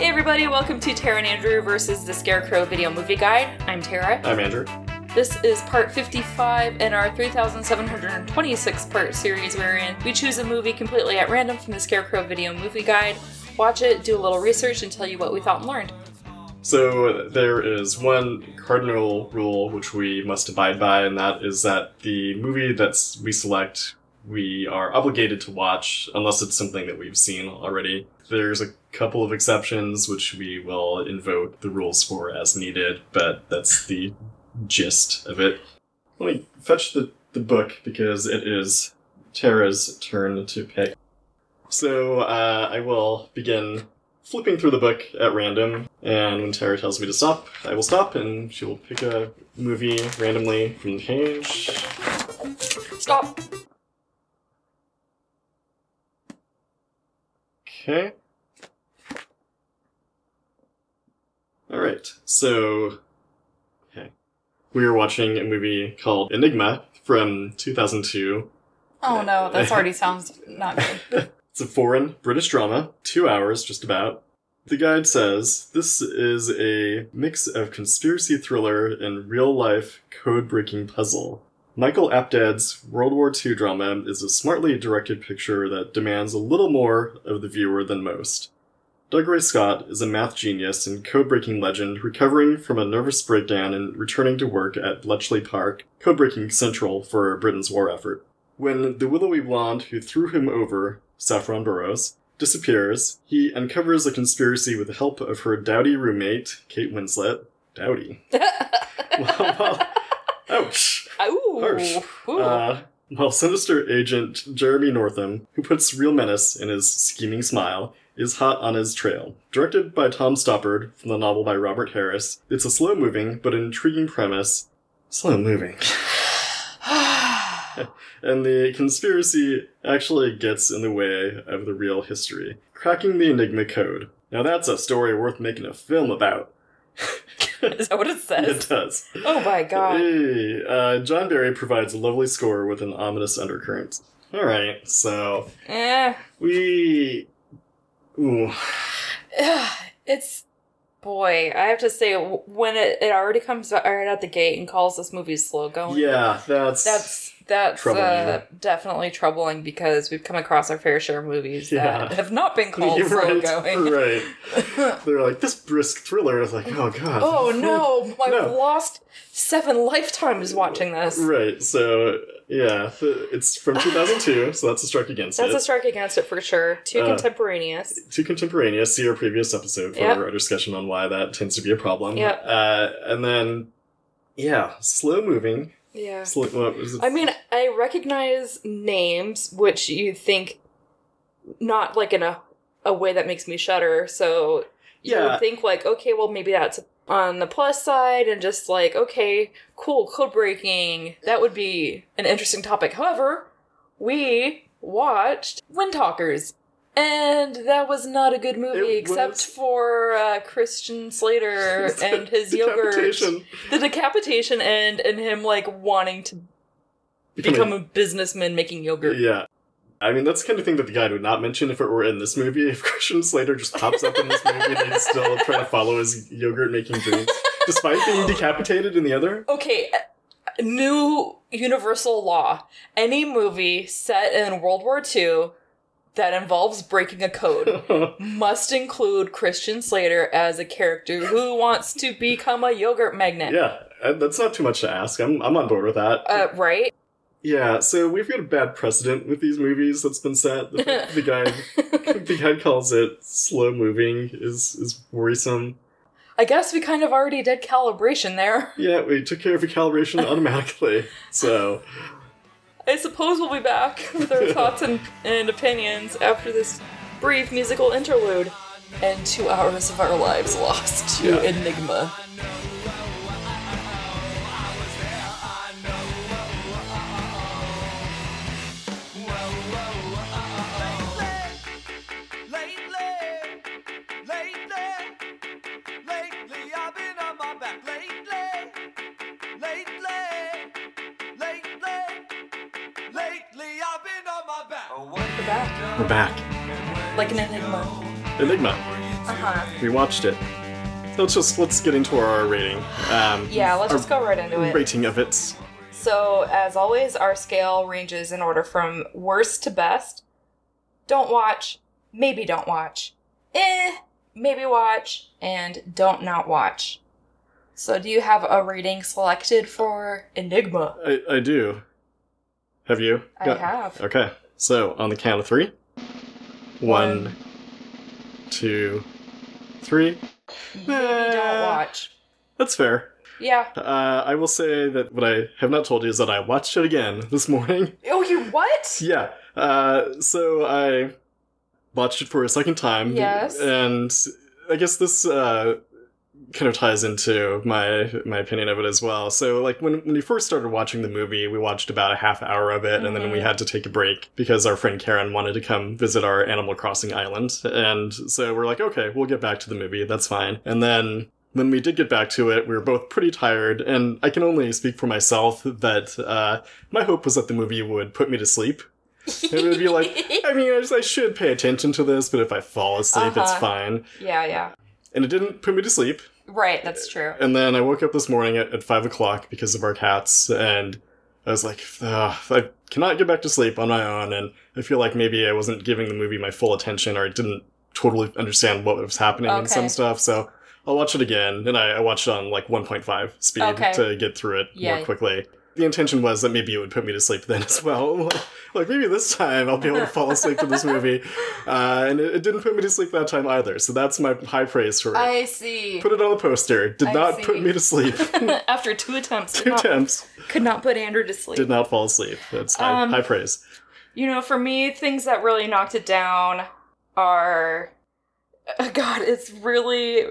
Hey everybody, welcome to Tara and Andrew versus the Scarecrow Video Movie Guide. I'm Tara. I'm Andrew. This is part 55 in our 3,726 part series wherein we choose a movie completely at random from the Scarecrow Video Movie Guide, watch it, do a little research, and tell you what we thought and learned. So there is one cardinal rule which we must abide by, and that is that the movie that we select, we are obligated to watch unless it's something that we've seen already. There's a couple of exceptions which we will invoke the rules for as needed, but that's the gist of it. Let me fetch the, the book because it is Tara's turn to pick. So uh, I will begin flipping through the book at random, and when Tara tells me to stop, I will stop, and she will pick a movie randomly from the page. Stop! Okay. Alright, so. Okay. We are watching a movie called Enigma from 2002. Oh no, that already sounds not good. It's a foreign British drama, two hours just about. The guide says this is a mix of conspiracy thriller and real life code breaking puzzle. Michael Apted's World War II drama is a smartly directed picture that demands a little more of the viewer than most. Dougray Scott is a math genius and code breaking legend recovering from a nervous breakdown and returning to work at Bletchley Park, code breaking central for Britain's war effort. When the willowy blonde who threw him over, Saffron Burrows, disappears, he uncovers a conspiracy with the help of her dowdy roommate, Kate Winslet. Dowdy. well, well, ouch. Ooh. Harsh. Ooh. Uh, while sinister agent Jeremy Northam, who puts real menace in his scheming smile, is hot on his trail. Directed by Tom Stoppard from the novel by Robert Harris, it's a slow moving but intriguing premise. Slow moving. and the conspiracy actually gets in the way of the real history. Cracking the Enigma code. Now that's a story worth making a film about. Is that what it says? It does. Oh my god. Hey, uh, John Barry provides a lovely score with an ominous undercurrent. All right, so Eh. we. Ooh, it's boy i have to say when it, it already comes right out the gate and calls this movie slow going yeah, that's that's that's Troubling. uh, definitely troubling because we've come across our fair share of movies Yeah. that have not been called slow right, going right. They're like this brisk thriller. It's like, oh god. oh no i've No. lost seven lifetimes watching this Right. So yeah, it's from 2002, so that's a strike against that's it. That's a strike against it for sure too Uh, contemporaneous Too contemporaneous. See our previous episode for Yep. our discussion on why that tends to be a problem. Yep. Uh, and then, yeah, slow moving. Yeah Slow, what was it? I mean, I recognize names which you think not like in a a way that makes me shudder. So you Yeah. think like, okay, well maybe that's on the plus side, and just like, okay, cool, code breaking. That would be an interesting topic. However, we watched Windtalkers. And that was not a good movie, It except was- for uh, Christian Slater and his yogurt, Decapitation. the decapitation, and and him like wanting to become a businessman making yogurt. Yeah. I mean, that's the kind of thing that the guide would not mention if it were in this movie. If Christian Slater just pops up in this movie and he's still trying to follow his yogurt making dreams, despite being decapitated in the other. Okay, uh, new universal law. Any movie set in World War II that involves breaking a code must include Christian Slater as a character who wants to become a yogurt magnet. yeah, uh, that's not too much to ask. I'm, I'm on board with that. Uh, right? yeah, so we've got a bad precedent with these movies that's been set. The, the guide, the guy calls it slow moving is is worrisome. I guess we kind of already did calibration there. Yeah, we took care of your calibration automatically. So I suppose we'll be back with our thoughts and, and opinions after this brief musical interlude and two hours of our lives lost to Yeah. Enigma. We're back. we're back. Like an enigma. Enigma. Uh-huh. We watched it. Let's just let's get into our rating. Um, Yeah, let's our just go right into it. rating of it. So, as always, our scale ranges in order from worst to best. Don't watch, maybe don't watch, eh, maybe watch, and don't not watch. So, do you have a rating selected for Enigma? I, I do. Have you? I have. Okay, so on the count of three. One. Two, three. Maybe don't watch. That's fair. Yeah. Uh, I will say that what I have not told you is that I watched it again this morning. Oh, you what? Yeah. Uh, so I watched it for a second time. Yes. And I guess this uh, kind of ties into my my opinion of it as well. So like when when we first started watching the movie, we watched about a half hour of it, and then we Mhm. had to take a break because our friend Karen wanted to come visit our Animal Crossing island, and so we're like, okay, we'll get back to the movie. That's fine. And then. When we did get back to it, we were both pretty tired, and I can only speak for myself that uh, my hope was that the movie would put me to sleep it would be like, I mean, I, just, I should pay attention to this, but if I fall asleep, it's Uh-huh. fine. yeah, yeah. And it didn't put me to sleep. Right, that's true. And then I woke up this morning at, at 5 o'clock because of our cats, and I was like, I cannot get back to sleep on my own, and I feel like maybe I wasn't giving the movie my full attention, or I didn't totally understand what was happening and some stuff, so I'll watch it again, and I, I watched it on like 1.5 speed Okay. to get through it Yeah. more quickly. The intention was that maybe it would put me to sleep then as well. like maybe this time I'll be able to fall asleep to this movie, uh, and it, it didn't put me to sleep that time either. So that's my high praise for it. I see. Put it on the poster. Did I not see. put me to sleep. After two attempts, could Two not, attempts could not put Andrew to sleep. did not fall asleep. That's high, Um, high praise. You know, for me, things that really knocked it down are. uh, God, it's really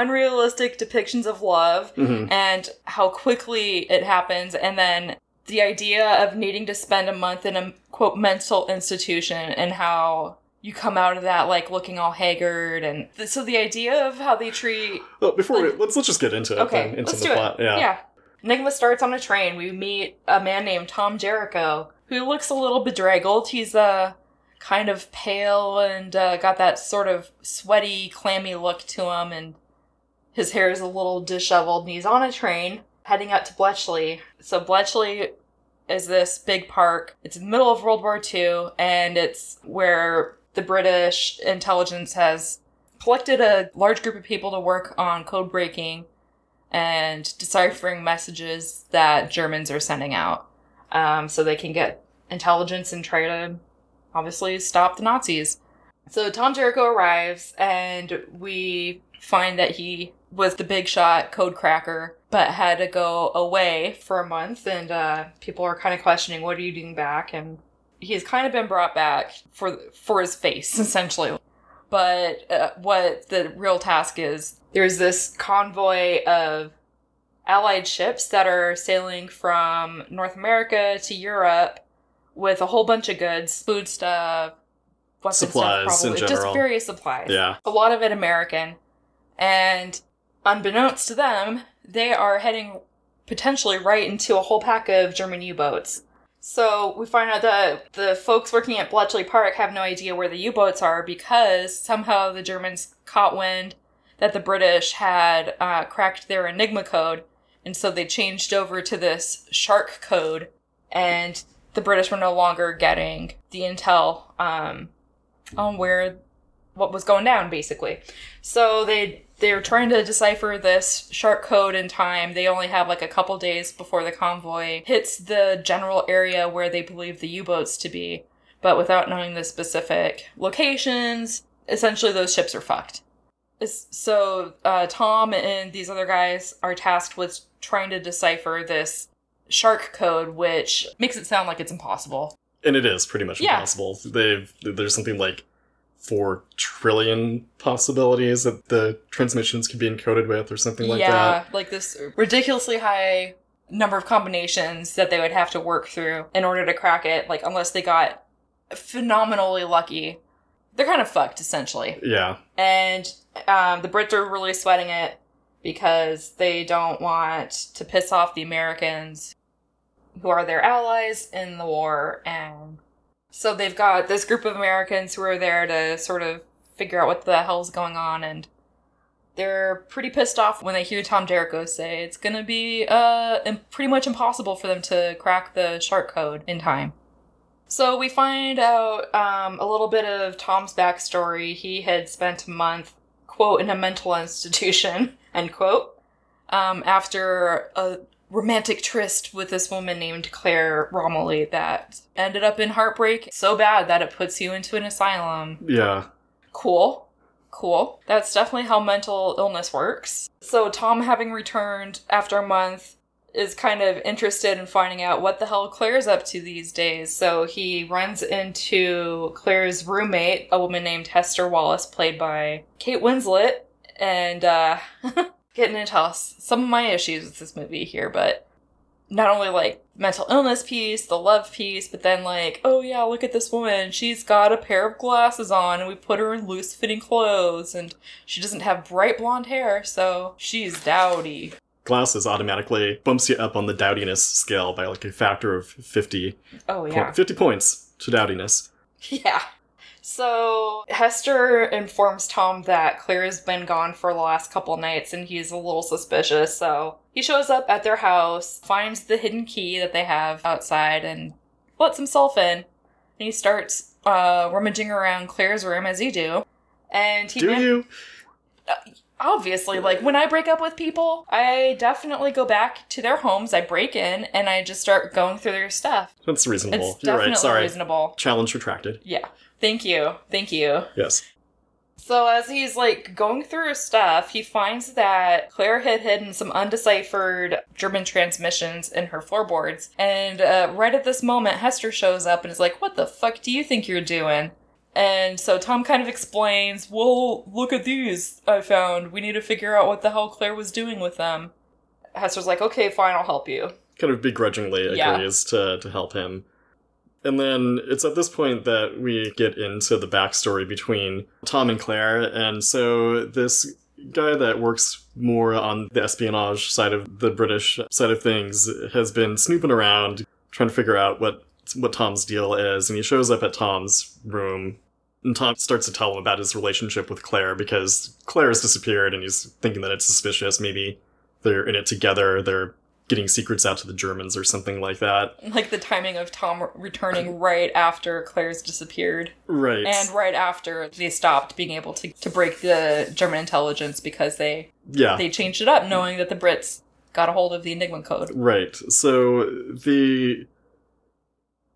unrealistic depictions of love hmm and how quickly it happens, and then the idea of needing to spend a month in a quote mental institution and how you come out of that like looking all haggard and th- so the idea of how they treat Well, before we, let's let's just get into it. Okay, then, into let's the do plot. it. Yeah. Yeah. Enigma starts on a train. We meet a man named Tom Jericho, who looks a little bedraggled. He's uh, kind of pale and uh, got that sort of sweaty, clammy look to him, and his hair is a little disheveled. And he's on a train heading out to Bletchley. So Bletchley is this big park. It's in the middle of World War II, and it's where the British intelligence has collected a large group of people to work on code breaking and deciphering messages that Germans are sending out, um, so they can get intelligence and try to obviously stop the Nazis. So Tom Jericho arrives, and we find that he was the big shot code cracker, but had to go away for a month, and uh, people are kind of questioning, "What are you doing back?" And he's kind of been brought back for for his face, essentially. But uh, what the real task is, there's this convoy of allied ships that are sailing from North America to Europe with a whole bunch of goods, food stuff, weapons Supplies stuff, in probably, general. just various supplies. Yeah. A lot of it American. And unbeknownst to them, they are heading potentially right into a whole pack of German U boats. So we find out that the folks working at Bletchley Park have no idea where the U boats are because somehow the Germans caught wind that the British had uh, cracked their Enigma code, and so they changed over to this Shark code, and the British were no longer getting the intel um, on where what was going down, basically. So they they're trying to decipher this shark code in time. They only have like a couple days before the convoy hits the general area where they believe the U-boats to be, but without knowing the specific locations, essentially those ships are fucked. So uh, Tom and these other guys are tasked with trying to decipher this shark code, which makes it sound like it's impossible. And it is pretty much Yeah. impossible. They've there's something like four trillion possibilities that the transmissions could be encoded with, or something like yeah, that. Yeah, like this ridiculously high number of combinations that they would have to work through in order to crack it. Like unless they got phenomenally lucky, they're kind of fucked essentially. Yeah, And um, the Brits are really sweating it because they don't want to piss off the Americans, who are their allies in the war, and so they've got this group of Americans who are there to sort of figure out what the hell's going on and they're pretty pissed off when they hear Tom Jericho say it's gonna be uh pretty much impossible for them to crack the shark code in time. So we find out um, a little bit of Tom's backstory. He had spent a month, quote, in a mental institution, end quote, um, after a romantic tryst with this woman named Claire Romilly that ended up in heartbreak so bad that it puts you into an asylum. Yeah. Cool. Cool. That's definitely how mental illness works. So, Tom, having returned after a month, is kind of interested in finding out what the hell Claire's up to these days. So, he runs into Claire's roommate, a woman named Hester Wallace, played by Kate Winslet, and uh, getting into some of my issues with this movie here, but not only like mental illness piece, the love piece, but then like, oh yeah, look at this woman. She's got a pair of glasses on and we put her in loose fitting clothes and she doesn't have bright blonde hair, so she's dowdy. Glasses automatically bumps you up on the dowdiness scale by like a factor of 50, Oh po- yeah. 50 points to dowdiness. Yeah. So Hester informs Tom that Claire has been gone for the last couple nights and he's a little suspicious. So he shows up at their house, finds the hidden key that they have outside, and lets himself in. And he starts uh, rummaging around Claire's room as you do. And he Do man- you? obviously like when i break up with people i definitely go back to their homes i break in and i just start going through their stuff That's reasonable. it's You're definitely right. Sorry. reasonable Challenge retracted. yeah thank you thank you Yes. So as he's like going through his stuff, he finds that Claire had hidden some undeciphered German transmissions in her floorboards. And uh, right at this moment, Hester shows up and is like, "What the fuck do you think you're doing?" And so Tom kind of explains, "Well, look at these I found. We need to figure out what the hell Claire was doing with them." Hester's like, "Okay, fine, I'll help you." Kind of begrudgingly Yeah. agrees to, to help him. And then it's at this point that we get into the backstory between Tom and Claire. And so this guy that works more on the espionage side of the British side of things has been snooping around trying to figure out what what Tom's deal is. And he shows up at Tom's room and Tom starts to tell him about his relationship with Claire because Claire has disappeared and he's thinking that it's suspicious. Maybe they're in it together. They're getting secrets out to the Germans or something like that. Like the timing of Tom returning right after Claire's disappeared. Right. And right after they stopped being able to, to break the German intelligence because they yeah. they changed it up, knowing that the Brits got a hold of the Enigma code. Right. So the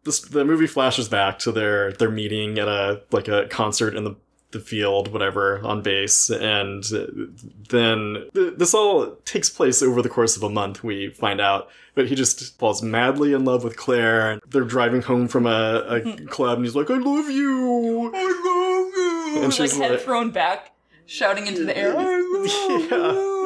this the movie flashes back to their their meeting at a like a concert in the the field, whatever, on base, and then th- this all takes place over the course of a month. We find out, but he just falls madly in love with Claire. And they're driving home from a, a hmm. club, and he's like, "I love you, I love you," and she's like she's head like, thrown back, shouting into the air. I love yeah.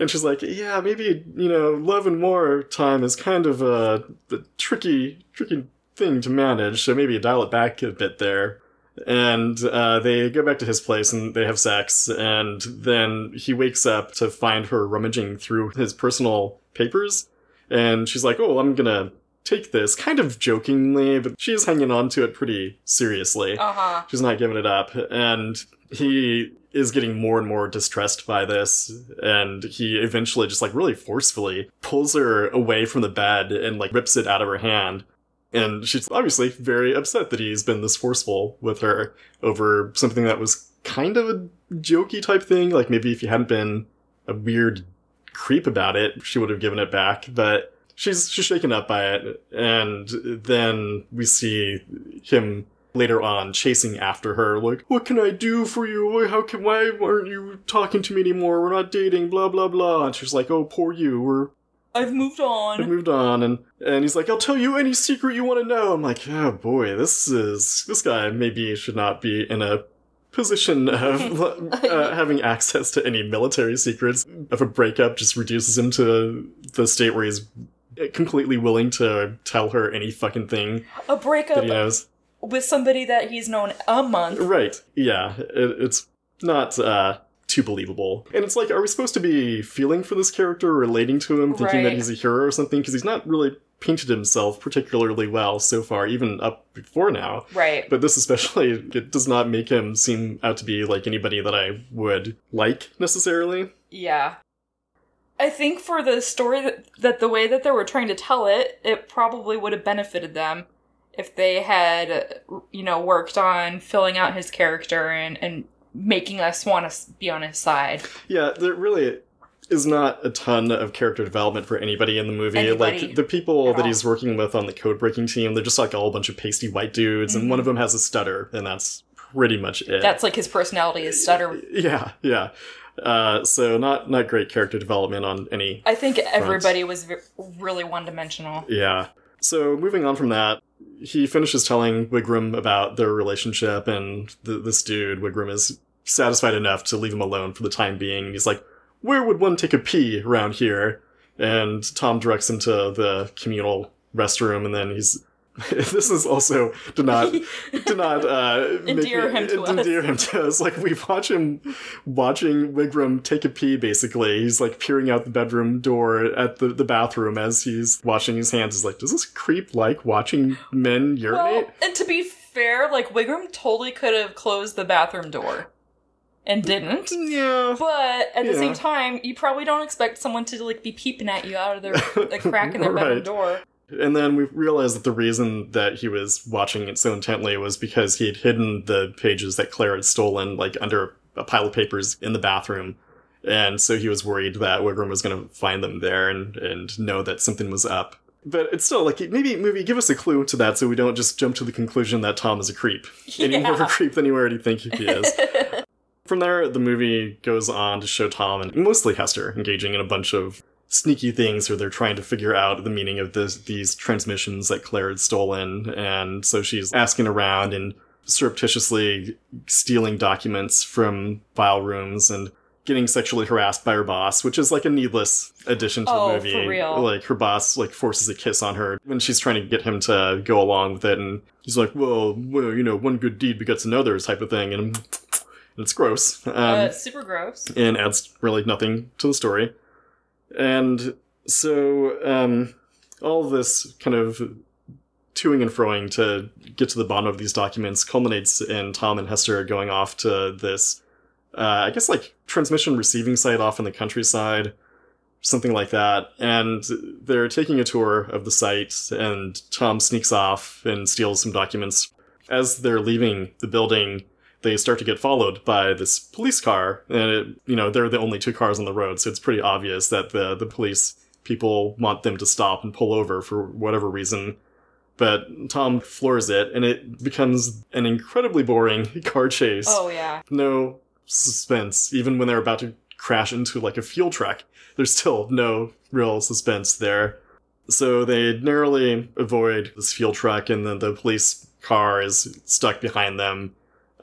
And she's like, yeah, maybe, you know, love and war time is kind of a, a tricky, tricky thing to manage, so maybe dial it back a bit there. And uh, they go back to his place and they have sex, and then he wakes up to find her rummaging through his personal papers. And she's like, oh, I'm gonna take this, kind of jokingly, but she is hanging on to it pretty seriously. Uh huh. She's not giving it up. And he is getting more and more distressed by this. And he eventually just like really forcefully pulls her away from the bed and like rips it out of her hand. And she's obviously very upset that he's been this forceful with her over something that was kind of a jokey type thing. Like maybe if he hadn't been a weird creep about it, she would have given it back. But she's she's shaken up by it. And then we see him later on chasing after her like what can i do for you how can why aren't you talking to me anymore we're not dating blah blah blah and she's like oh poor you we're I've moved on. I've moved on and and he's like i'll tell you any secret you want to know i'm like oh boy this is this guy maybe should not be in a position of uh, having access to any military secrets if a breakup just reduces him to the state where he's completely willing to tell her any fucking thing A that breakup he knows with somebody that he's known a month. Right. Yeah. It, it's not uh, too believable. And it's like, are we supposed to be feeling for this character, relating to him, thinking that he's a hero or something? Because he's not really painted himself particularly well so far, even up before now. Right. But this especially, it does not make him seem out to be like anybody that I would like necessarily. Yeah. I think for the story that, that the way that they were trying to tell it, it probably would have benefited them if they had, you know, worked on filling out his character and, and making us want to be on his side. Yeah, there really is not a ton of character development for anybody in the movie. Anybody like the people that all. he's working with on the code breaking team, they're just like all a bunch of pasty white dudes, and one of them has a stutter, and that's pretty much it. Mm-hmm. That's like his personality is stutter. yeah, yeah. Uh, so not not great character development on any. I think everybody was v- really one dimensional. Yeah. So moving on from that, he finishes telling Wigram about their relationship, and th- this dude Wigram is satisfied enough to leave him alone for the time being. He's like, "Where would one take a pee around here?" And Tom directs him to the communal restroom, and then he's. this is also do not do not uh, make Endear me- him to us. endear him to us. Like we watch him watching Wigram take a pee. Basically, he's like peering out the bedroom door at the, the bathroom as he's washing his hands. He's like, "Does this creep like watching men urinate?" Well, and to be fair, like Wigram totally could have closed the bathroom door and didn't. yeah, But at the Yeah. same time, you probably don't expect someone to like be peeping at you out of their the crack in their bedroom door. And then we realized that the reason that he was watching it so intently was because he had hidden the pages that Claire had stolen, like under a pile of papers in the bathroom. And so he was worried that Wigram was going to find them there and, and know that something was up. But it's still like, maybe, maybe give us a clue to that so we don't just jump to the conclusion that Tom is a creep. Any more of a creep than you already think he is. From there, the movie goes on to show Tom and mostly Hester engaging in a bunch of sneaky things where they're trying to figure out the meaning of this, these transmissions that Claire had stolen. And so she's asking around and surreptitiously stealing documents from file rooms and getting sexually harassed by her boss, which is like a needless addition to Oh, the movie. for real. Like her boss like forces a kiss on her when she's trying to get him to go along with it and he's like, Well, well, you know, one good deed begets another type of thing and it's gross. Um, uh, super gross. and adds really nothing to the story. And so, um, all this kind of toing and froing to get to the bottom of these documents culminates in Tom and Hester going off to this, uh, I guess, like transmission receiving site off in the countryside, something like that. And they're taking a tour of the site, and Tom sneaks off and steals some documents. As they're leaving the building, they start to get followed by this police car, and it, you know they're the only two cars on the road, so it's pretty obvious that the the police people want them to stop and pull over for whatever reason. But Tom floors it, and it becomes an incredibly boring car chase. Oh yeah. No suspense, even when they're about to crash into like a fuel truck. There's still no real suspense there. So they narrowly avoid this fuel truck, and then the police car is stuck behind them,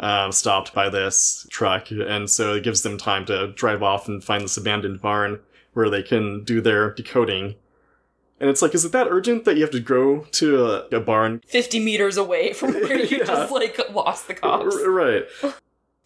um, stopped by this truck, and so it gives them time to drive off and find this abandoned barn where they can do their decoding. And it's like, is it that urgent that you have to go to a, a barn? Fifty meters away from where you Yeah. just like lost the cops. R- right.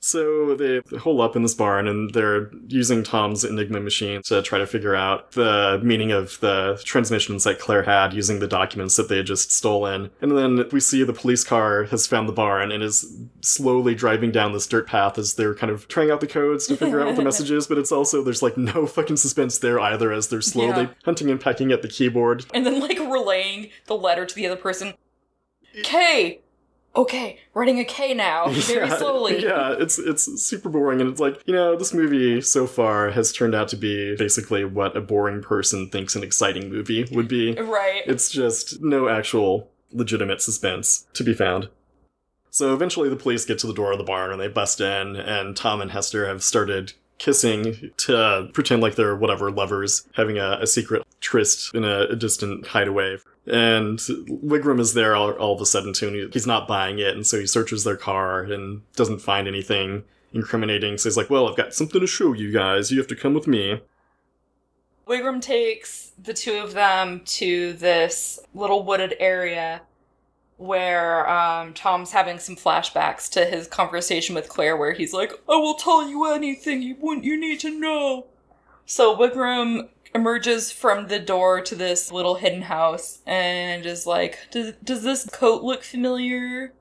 So they hole up in this barn and they're using Tom's Enigma machine to try to figure out the meaning of the transmissions that Claire had using the documents that they had just stolen. And then we see the police car has found the barn and is slowly driving down this dirt path as they're kind of trying out the codes to figure out what the message is, but it's also, there's like no fucking suspense there either as they're slowly Yeah. hunting and pecking at the keyboard. And then like relaying the letter to the other person. K. Okay, writing a K now, very Yeah, slowly. Yeah, it's it's super boring, and it's like you know this movie so far has turned out to be basically what a boring person thinks an exciting movie would be. Right. It's just no actual legitimate suspense to be found. So eventually, the police get to the door of the barn and they bust in, and Tom and Hester have started kissing to uh, pretend like they're whatever lovers having a, a secret tryst in a, a distant hideaway. And Wigram is there all, all of a sudden too, he's not buying it, and so he searches their car and doesn't find anything incriminating. So he's like, "Well, I've got something to show you guys. You have to come with me." Wigram takes the two of them to this little wooded area where um, Tom's having some flashbacks to his conversation with Claire, where he's like, "I will tell you anything you want you need to know." So Wigram emerges from the door to this little hidden house and is like, "Does does this coat look familiar?"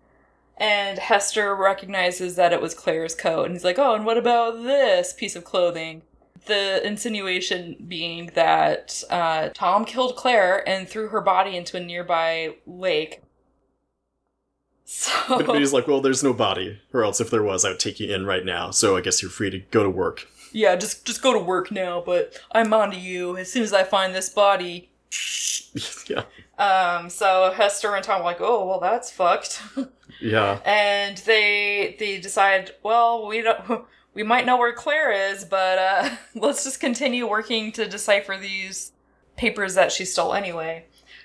And Hester recognizes that it was Claire's coat, and he's like, "Oh, and what about this piece of clothing?" The insinuation being that uh, Tom killed Claire and threw her body into a nearby lake. So But, he's like, well, there's no body, or else if there was, I would take you in right now. So I guess you're free to go to work. yeah, just just go to work now. But I'm onto you as soon as I find this body. yeah, Um, so Hester and Tom are like, oh well, that's fucked. yeah. and they they decide, well, we don't we might know where Claire is, but uh, let's just continue working to decipher these papers that she stole anyway.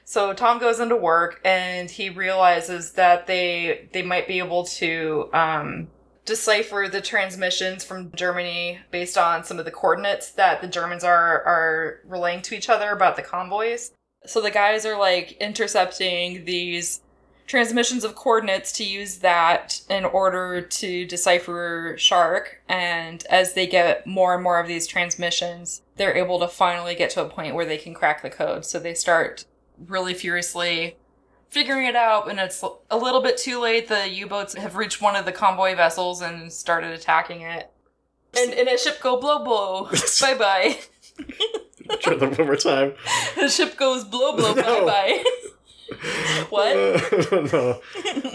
So Tom goes into work and he realizes that they they might be able to um, decipher the transmissions from Germany based on some of the coordinates that the Germans are are relaying to each other about the convoys. So the guys are like intercepting these transmissions of coordinates to use that in order to decipher Shark. And as they get more and more of these transmissions, they're able to finally get to a point where they can crack the code. So they start really furiously figuring it out, and it's a little bit too late. The U boats have reached one of the convoy vessels and started attacking it. And, and a ship go blow blow. bye bye. Try that one more time. The ship goes blow blow No. bye bye. What? Uh, no.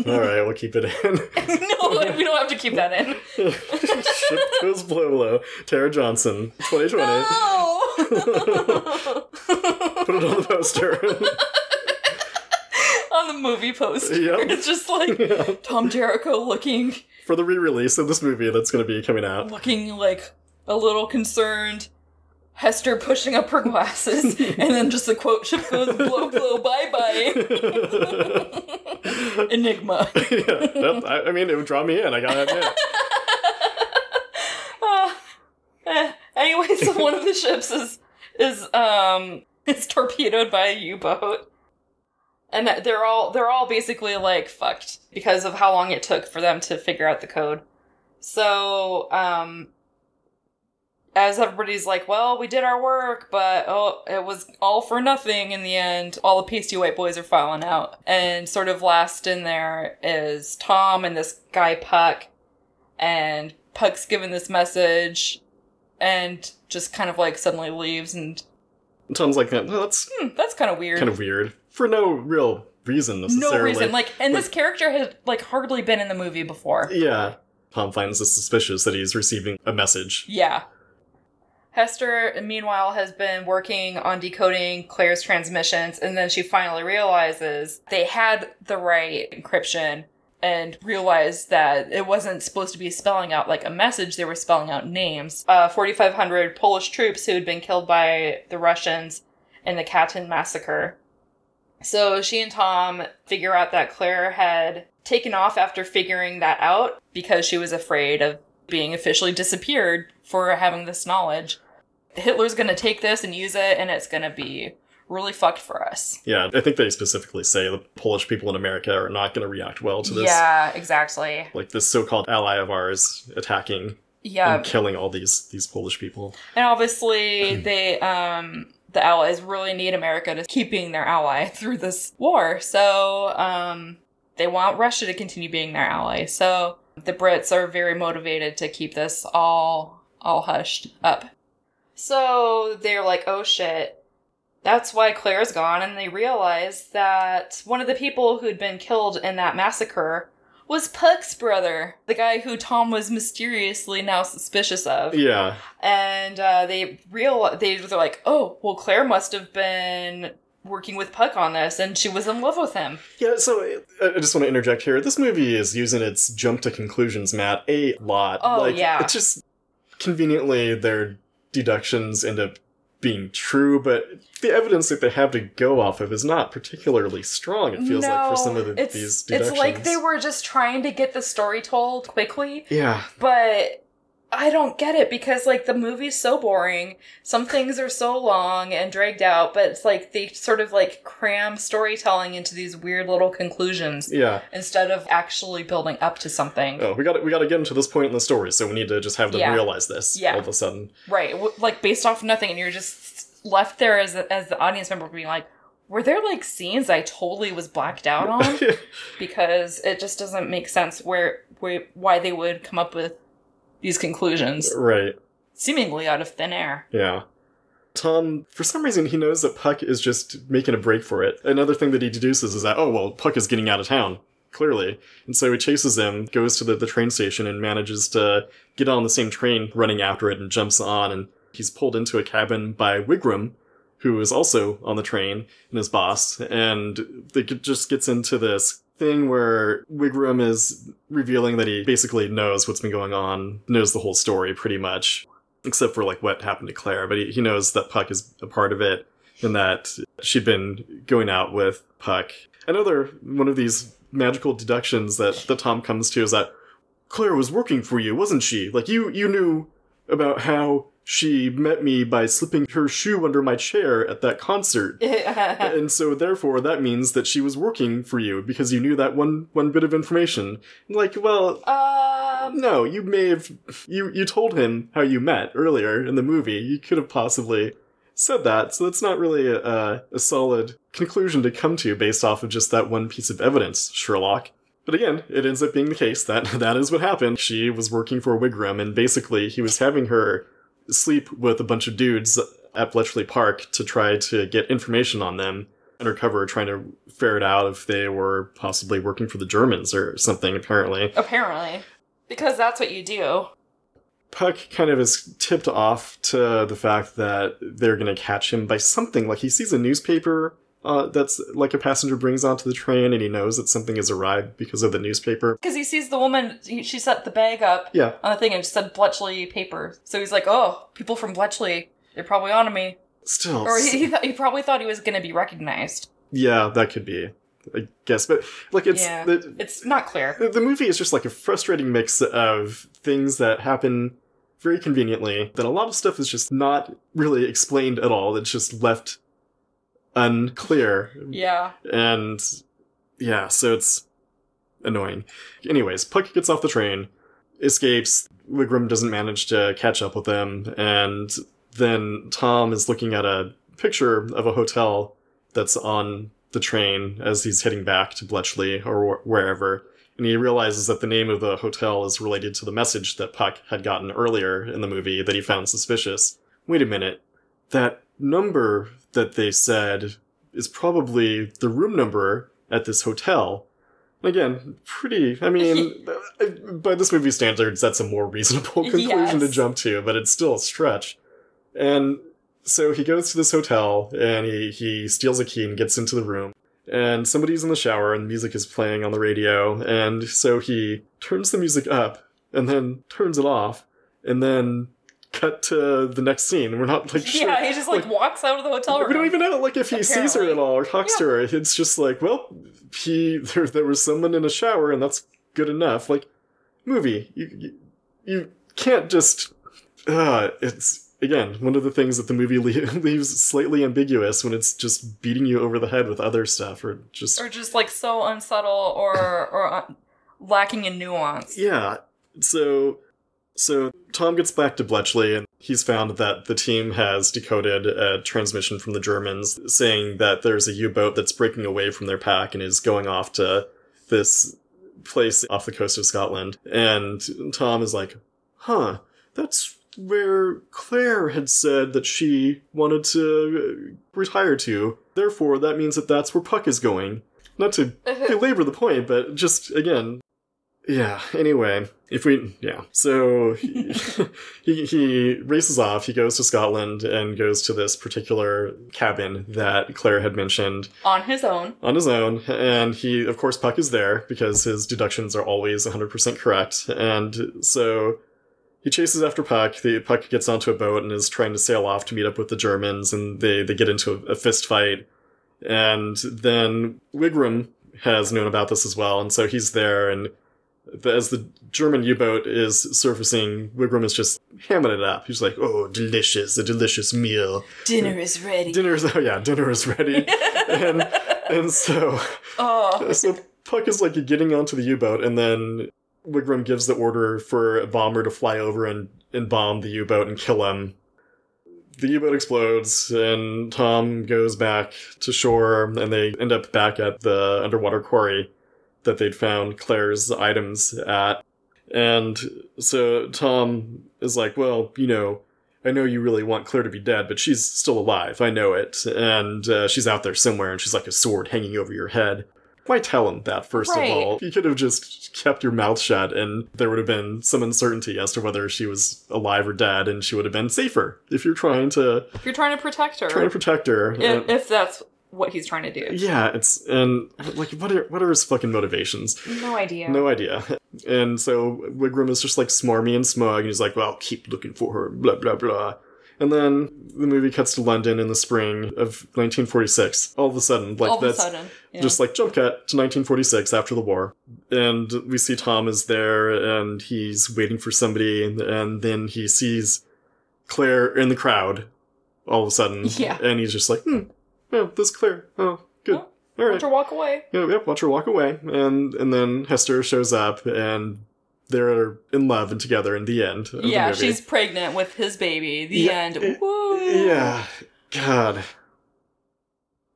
All right, we'll keep it in. no, we don't have to keep that in. Ship goes blow blow. Tara Johnson, 2020. No! Put it on the poster. On the movie poster. Yep. It's just like Tom Jericho looking For the re-release of this movie that's going to be coming out. looking like a little concerned. Hester pushing up her glasses, and then just the quote ship goes blow blow bye bye. Enigma. yeah, that, I, mean, it would draw me in. I gotta admit. Uh, eh, anyway, so one of the ships is is um is torpedoed by a U-boat. And they're all they're all basically like fucked because of how long it took for them to figure out the code. So, um as everybody's like, well, we did our work, but oh, it was all for nothing in the end. All the pasty white boys are filing out. And sort of last in there is Tom and this guy Puck. And Puck's given this message and just kind of like suddenly leaves and Tom's like, "Oh, that's hmm, that's kind of weird. kind of weird for no real reason necessarily. no reason. Like, and this character had like hardly been in the movie before. yeah, Tom finds it suspicious that he's receiving a message. Yeah. Hester, meanwhile, has been working on decoding Claire's transmissions, and then she finally realizes they had the right encryption and realized that it wasn't supposed to be spelling out like a message, they were spelling out names. Uh, 4,500 Polish troops who had been killed by the Russians in the Katyn massacre. So she and Tom figure out that Claire had taken off after figuring that out because she was afraid of being officially disappeared for having this knowledge. Hitler's gonna take this and use it, and it's gonna be really fucked for us. Yeah, I think they specifically say the Polish people in America are not going to react well to this. Yeah, exactly. Like this so-called ally of ours attacking Yeah, and killing all these these Polish people. and obviously they, um, the Allies really need America to keep being their ally through this war. So, um, they want Russia to continue being their ally. So the Brits are very motivated to keep this all all hushed up. So they're like, oh shit. That's why Claire's gone, and they realize that one of the people who'd been killed in that massacre was Puck's brother, the guy who Tom was mysteriously now suspicious of. Yeah, And uh, they real they they're like, oh, well, Claire must have been working with Puck on this, and she was in love with him. yeah. So I just want to interject here. This movie is using its jump to conclusions, mat, a lot. Oh, like, yeah. It's just conveniently their deductions end up being true, but the evidence that they have to go off of is not particularly strong. It feels like for some of the, these deductions. It's like they were just trying to get the story told quickly, Yeah, but I don't get it because like the movie's so boring. Some things are so long and dragged out, but it's like they sort of like cram storytelling into these weird little conclusions Yeah. instead of actually building up to something. Oh, we got we got to get into this point in the story, so we need to just have them Yeah. realize this Yeah. all of a sudden. Right, like based off nothing, and you're just left there as a, as the audience member being like, were there like scenes I totally was blacked out on because it just doesn't make sense where, where why they would come up with these conclusions right. seemingly out of thin air. Yeah. Tom, for some reason, he knows that Puck is just making a break for it. Another thing that he deduces is that, oh, well, Puck is getting out of town, clearly. And so he chases him, goes to the, the train station, and manages to get on the same train running after it and jumps on. And he's pulled into a cabin by Wigram, who is also on the train, and his boss. And it just gets into this thing where Wigram is revealing that he basically knows what's been going on, knows the whole story pretty much except for like what happened to Claire, but he, he knows that Puck is a part of it and that she'd been going out with Puck. Another one of these magical deductions that, that Tom comes to is that Claire was working for you, wasn't she? Like you you knew about how she met me by slipping her shoe under my chair at that concert. and so therefore that means that she was working for you because you knew that one one bit of information. Like, well, um, no, you may have you you told him how you met earlier in the movie. You could have possibly said that, so that's not really a, a solid conclusion to come to based off of just that one piece of evidence, Sherlock. But again, it ends up being the case that that is what happened. She was working for Wigram, and basically he was having her sleep with a bunch of dudes at Bletchley Park to try to get information on them undercover, trying to ferret out if they were possibly working for the Germans or something, apparently. apparently, because that's what you do. Puck kind of is tipped off to the fact that they're going to catch him by something. Like he sees a newspaper uh, that's like a passenger brings onto the train, and he knows that something has arrived because of the newspaper. Because he sees the woman, he- she set the bag up Yeah, on the thing and it said Bletchley paper. So he's like, oh, people from Bletchley, they're probably on to me. still, Or he, he, th- he probably thought he was going to be recognized. yeah, that could be, I guess. But like, it's Yeah. the, It's not clear. the the movie is just like a frustrating mix of things that happen very conveniently. That a lot of stuff is just not really explained at all. It's just left unclear Yeah. and yeah, so it's annoying. Anyways, Puck gets off the train, escapes. Wigram doesn't manage to catch up with them, and then Tom is looking at a picture of a hotel that's on the train as he's heading back to Bletchley or wherever. And he realizes that the name of the hotel is related to the message that Puck had gotten earlier in the movie that he found suspicious. Wait a minute. That number that they said is probably the room number at this hotel. Again, pretty. I mean, uh, by this movie standards, that's a more reasonable conclusion to jump to, but it's still a stretch. And so he goes to this hotel and he, he steals a key and gets into the room. And somebody's in the shower and music is playing on the radio. And so he turns the music up and then turns it off. And then cut to the next scene. We're not like sure. Yeah, he just like, walks out of the hotel room. We don't even know like if he sees her at all or talks to her. It's just like, well, he there there was someone in a shower and that's good enough. Like movie, you you, you can't just uh it's again one of the things that the movie le- leaves slightly ambiguous when it's just beating you over the head with other stuff or just or just like so unsubtle or or uh, lacking in nuance. Yeah. So so Tom gets back to Bletchley and he's found that the team has decoded a transmission from the Germans saying that there's a U-boat that's breaking away from their pack and is going off to this place off the coast of Scotland. And Tom is like, "Huh, that's where Claire had said that she wanted to retire to. Therefore, that means that that's where Puck is going." Not to belabor the point, but just again, yeah. Anyway, if we yeah, so he, he he races off. He goes to Scotland and goes to this particular cabin that Claire had mentioned On his own. on his own, and he of course Puck is there because his deductions are always 100% correct, and so. He chases after Puck. The Puck gets onto a boat and is trying to sail off to meet up with the Germans, and they, they get into a, a fist fight. And then Wigram has known about this as well, and so he's there, and as the German U-boat is surfacing, Wigram is just hamming it up. He's like, "Oh, delicious, a delicious meal. Dinner is ready. Dinner's oh yeah, dinner is ready." and and so Oh, so Puck is like getting onto the U-boat, and then Wigram gives the order for a bomber to fly over and and bomb the U-boat and kill him. The U-boat explodes, and Tom goes back to shore, and they end up back at the underwater quarry that they'd found Claire's items at. And so Tom is like, well, you know, I know you really want Claire to be dead, but she's still alive. I know it. And uh, she's out there somewhere, and she's like a sword hanging over your head. Why tell him that, first Right. of all? You could have just kept your mouth shut, and there would have been some uncertainty as to whether she was alive or dead, and she would have been safer if you're trying to if you're trying to protect her, trying to protect her. if, And- if that's what he's trying to do. yeah, it's and like what are what are his fucking motivations? No idea. No idea. And so Wigram is just like smarmy and smug, and he's like, well, I'll keep looking for her, blah, blah, blah. And then the movie cuts to London in the spring of 1946. All of a sudden, like All of a that's sudden, yeah. just like jump cut to 1946 after the war. And we see Tom is there, and he's waiting for somebody, and then he sees Claire in the crowd all of a sudden. Yeah. And he's just like, hmm, oh, this Claire. Oh, good. Oh, All right. Watch her walk away. Yeah, yep, watch her walk away. And and then Hester shows up and they're in love and together in the end. Yeah, the she's pregnant with his baby. The Yeah, end. it- Woo. Yeah. God.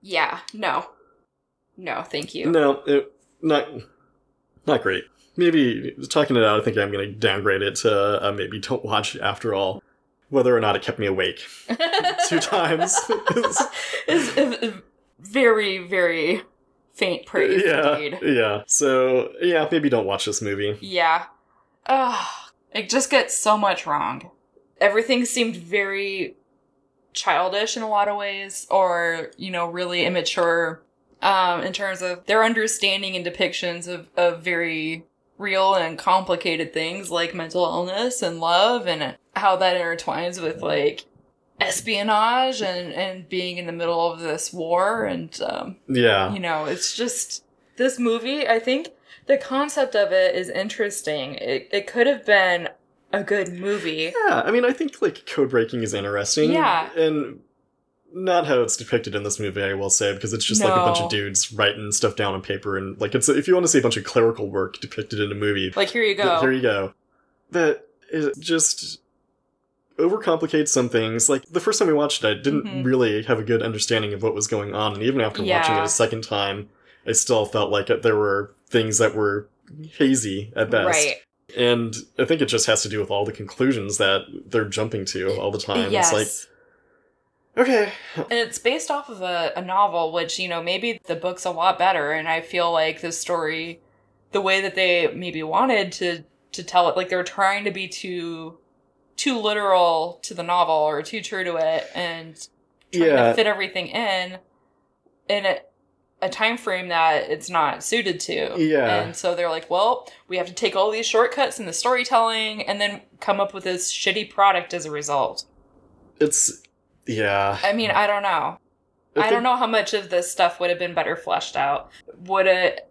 Yeah. No. No, thank you. No, it, not not great. Maybe talking it out, I think I'm gonna downgrade it to uh, maybe don't watch after all. Whether or not it kept me awake two times. It's a very, very faint praise yeah. indeed. Yeah. So yeah, maybe don't watch this movie. Yeah. Ugh. It just gets so much wrong. Everything seemed very childish in a lot of ways, or, you know, really immature um, in terms of their understanding and depictions of, of very real and complicated things like mental illness and love and how that intertwines with like espionage and, and being in the middle of this war and um, Yeah. you know, it's just this movie. I think the concept of it is interesting. It it could have been a good movie. Yeah, I mean, I think like code breaking is interesting. Yeah. and not how it's depicted in this movie, I will say, because it's just like a bunch of dudes writing stuff down on paper, and like it's if you want to see a bunch of clerical work depicted in a movie, Like here you th- go. here you go. That is just overcomplicates some things. Like the first time we watched it, I didn't Mhm. really have a good understanding of what was going on, and even after watching it a second time, I still felt like there were things that were hazy at best. right. And I think it just has to do with all the conclusions that they're jumping to all the time. yes. It's like, okay. and it's based off of a, a novel, which, you know, maybe the book's a lot better, and I feel like the story the way that they maybe wanted to to tell it, like they're trying to be too too literal to the novel or too true to it and trying Yeah. to fit everything in in a, a time frame that it's not suited to. Yeah. And so they're like, well, we have to take all these shortcuts in the storytelling and then come up with this shitty product as a result. It's, yeah. I mean, I don't know. I, think- don't know how much of this stuff would have been better fleshed out. Would it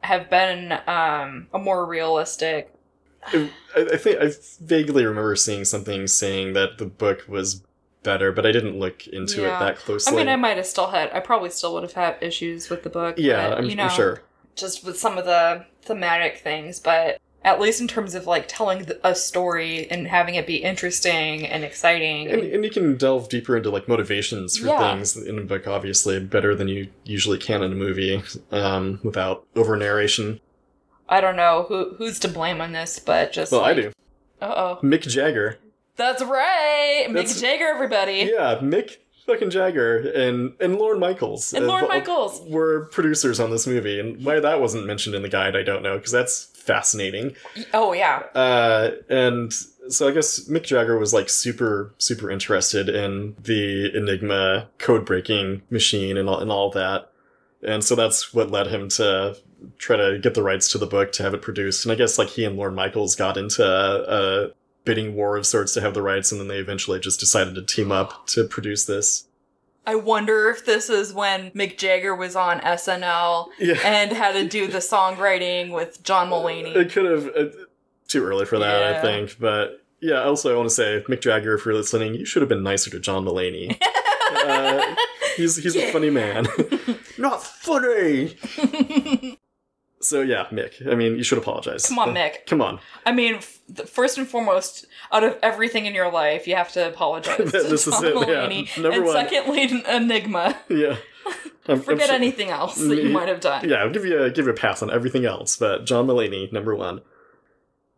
have been um, a more realistic? I, I think I vaguely remember seeing something saying that the book was better, but I didn't look into Yeah. it that closely. I mean, I might have still had. I probably still would have had issues with the book. yeah, but, I'm, you I'm know, sure. just with some of the thematic things, but at least in terms of like telling a story and having it be interesting and exciting. And, and you can delve deeper into like motivations for Yeah. things in a book, obviously better than you usually can in a movie, um, without over narration. I don't know who who's to blame on this, but just Well, I do. Uh oh, Mick Jagger. that's right, That's- Mick Jagger, everybody. Yeah, Mick fucking Jagger and and Lorne Michaels. And Lorne Michaels. were producers on this movie, and why that wasn't mentioned in the guide, I don't know, because that's fascinating. Oh yeah, Uh, and so I guess Mick Jagger was like super super interested in the Enigma code breaking machine and all, and all that, and so that's what led him to try to get the rights to the book to have it produced. And I guess like he and Lorne Michaels got into a, a bidding war of sorts to have the rights, and then they eventually just decided to team up to produce this. I wonder if this is when Mick Jagger was on SNL Yeah. and had to do the songwriting with John Mulaney. It could have uh, too early for that, I think. But yeah, also I want to say, Mick Jagger, if you're listening, you should have been nicer to John Mulaney. uh, he's he's a funny man. Not funny. So yeah, Mick. I mean, you should apologize. Come on, Mick. Come on. I mean, f- first and foremost, out of everything in your life, you have to apologize to This is John it, yeah. Mulaney. Number and one. secondly, Enigma. Yeah. I'm- I'm Forget sure- anything else that you might have done. Yeah, I'll give you a give you a pass on everything else, but John Mulaney, number one.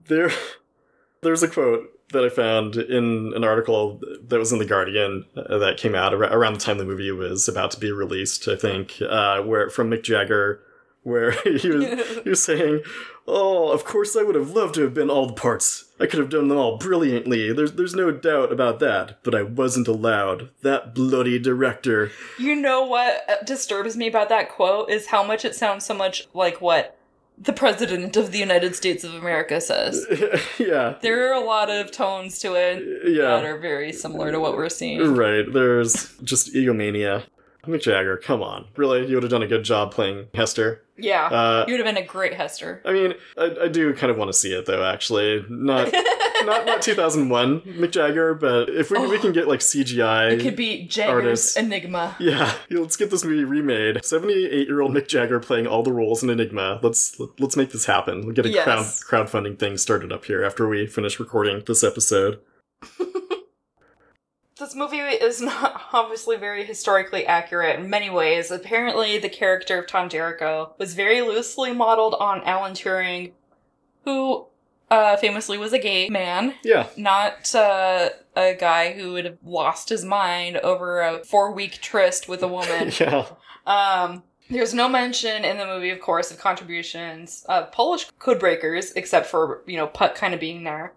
There, there's a quote that I found in an article that was in the Guardian uh, that came out ar- around the time the movie was about to be released. I think, uh, where from Mick Jagger, where he was he was saying, "Oh, of course I would have loved to have been all the parts. I could have done them all brilliantly. There's there's no doubt about that. But I wasn't allowed. That bloody director." You know what disturbs me about that quote is how much it sounds so much like what the President of the United States of America says. yeah, There are a lot of tones to it yeah. that are very similar to what we're seeing. Right, there's just egomania. Mick Jagger, come on. Really, you would have done a good job playing Hester. Yeah. Uh, you would have been a great Hester. I mean, I, I do kind of want to see it though. Actually, not not not 2001 Mick Jagger, but if we, we can get like CGI, It could be Jagger's artists. Enigma. yeah, let's get this movie remade. 78 year old Mick Jagger playing all the roles in Enigma. Let's let's make this happen. We'll get a Yes. crowd crowdfunding thing started up here after we finish recording this episode. This movie is not obviously very historically accurate in many ways. Apparently, the character of Tom Jericho was very loosely modeled on Alan Turing, who uh, famously was a gay man, Yeah, not uh, a guy who would have lost his mind over a four week tryst with a woman. yeah. Um, there's no mention in the movie, of course, of contributions of Polish codebreakers, except for, you know, Puck kind of being there.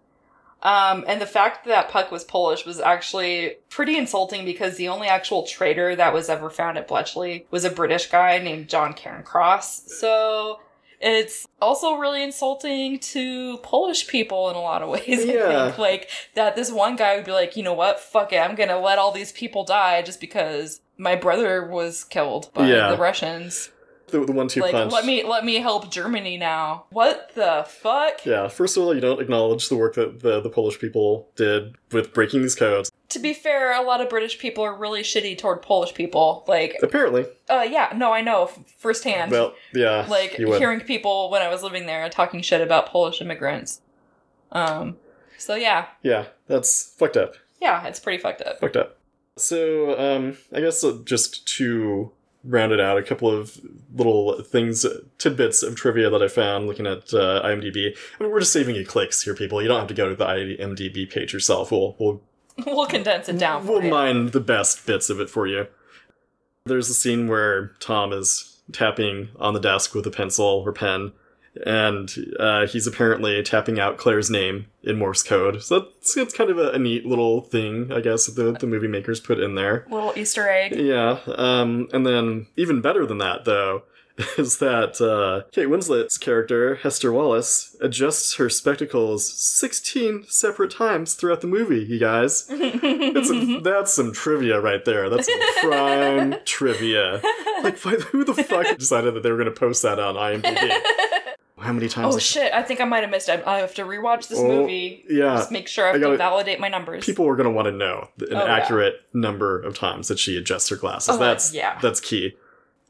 Um, and the fact that Puck was Polish was actually pretty insulting because the only actual traitor that was ever found at Bletchley was a British guy named John Cairncross. So it's also really insulting to Polish people in a lot of ways. I Yeah. think like that this one guy would be like, you know what, fuck it, I'm gonna let all these people die just because my brother was killed by Yeah. the Russians. The, the one-two Like punch. let me let me help Germany now. What the fuck? Yeah, first of all, you don't acknowledge the work that the, the Polish people did with breaking these codes. To be fair, a lot of British people are really shitty toward Polish people. Like, Apparently. uh, yeah, no, I know f- firsthand. Well, yeah. like hearing people when I was living there talking shit about Polish immigrants. Um, so yeah, Yeah, that's fucked up. yeah, it's pretty fucked up. Fucked up. So, um, I guess uh, just to round it out, a couple of little things, tidbits of trivia that I found looking at uh, IMDb. I mean, we're just saving you clicks here, people. You don't have to go to the IMDb page yourself. We'll, we'll we'll condense it down. We'll you. mine the best bits of it for you. There's a scene where Tom is tapping on the desk with a pencil or pen, and uh, he's apparently tapping out Claire's name in Morse code. So that's, that's kind of a, a neat little thing, I guess, that the, the movie makers put in there. Little Easter egg. Yeah, um, and then even better than that, though, is that uh, Kate Winslet's character, Hester Wallace, adjusts her spectacles 16 separate times throughout the movie, you guys. That's, some- that's some trivia right there. That's some prime trivia. Like, why, who the fuck decided that they were going to post that on IMDb? How many times? Oh shit! I think I might have missed it. I have to rewatch this Oh, movie. yeah. Just make sure I I have gotta- to validate my numbers. People are going to want to know an Oh, yeah. accurate number of times that she adjusts her glasses. Oh, that's yeah. that's key.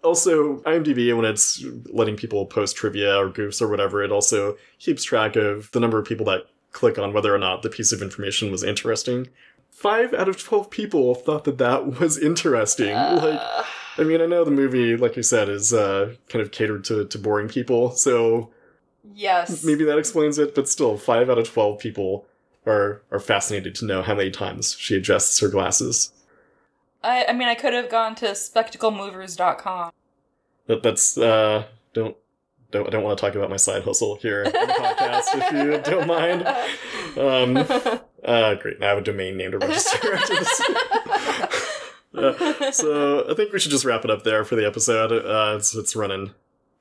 Also, IMDb when it's letting people post trivia or goofs or whatever, it also keeps track of the number of people that click on whether or not the piece of information was interesting. Five out of twelve people thought that that was interesting. like, Uh, I mean, I know the movie, like you said, is uh, kind of catered to, to boring people, so yes. maybe that explains it. But still, five out of twelve people are are fascinated to know how many times she adjusts her glasses. I, I mean, I could have gone to spectaclemovers.com. That that's uh, don't don't I don't want to talk about my side hustle here on the podcast if you don't mind. Um, uh, great. I have a domain name to register. Uh, so I think we should just wrap it up there for the episode. Uh, it's it's running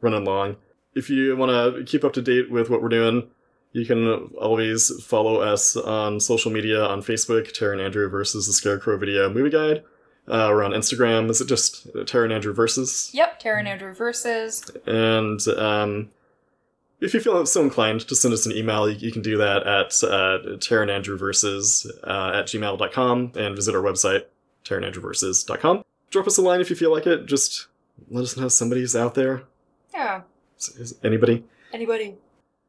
running long. If you want to keep up to date with what we're doing, you can always follow us on social media on Facebook, Tara and Andrew versus the Scarecrow Video Movie Guide. Uh, we're on Instagram. Is it just Tara and Andrew versus? Yep, Tara and Andrew versus. And um, if you feel so inclined to send us an email, you, you can do that at uh, Tara and Andrew versus uh, at gmail.com and visit our website, taraandandrewversus.com. Drop us a line if you feel like it. Just let us know somebody's out there. Yeah. Is, anybody? Anybody?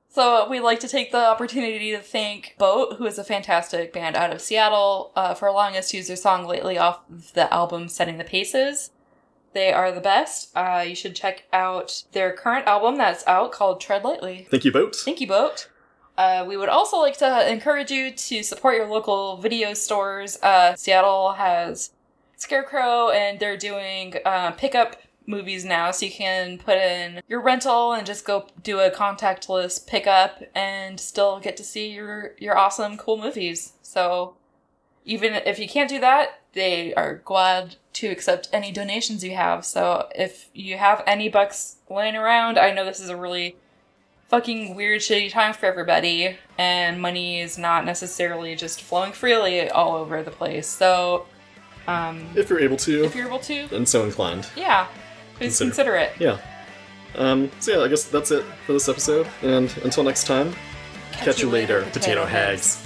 So we'd like to take the opportunity to thank Boat, who is a fantastic band out of Seattle, uh, for allowing us to use their song lately off the album Setting the Paces. They are the best. Uh, you should check out their current album that's out called Tread Lightly. Thank you, Boat. Thank you, Boat. Uh, we would also like to encourage you to support your local video stores. Uh, Seattle has Scarecrow, and they're doing uh, pickup movies now, so you can put in your rental and just go do a contactless pickup and still get to see your your awesome, cool movies. So even if you can't do that, they are glad to accept any donations you have. So if you have any bucks laying around, I know this is a really fucking weird, shitty time for everybody, and money is not necessarily just flowing freely all over the place. So, um, If you're able to, if you're able to, and so inclined. yeah, please Consider. consider it. Yeah. Um, so yeah, I guess that's it for this episode. And until next time, catch, you later, potato hags.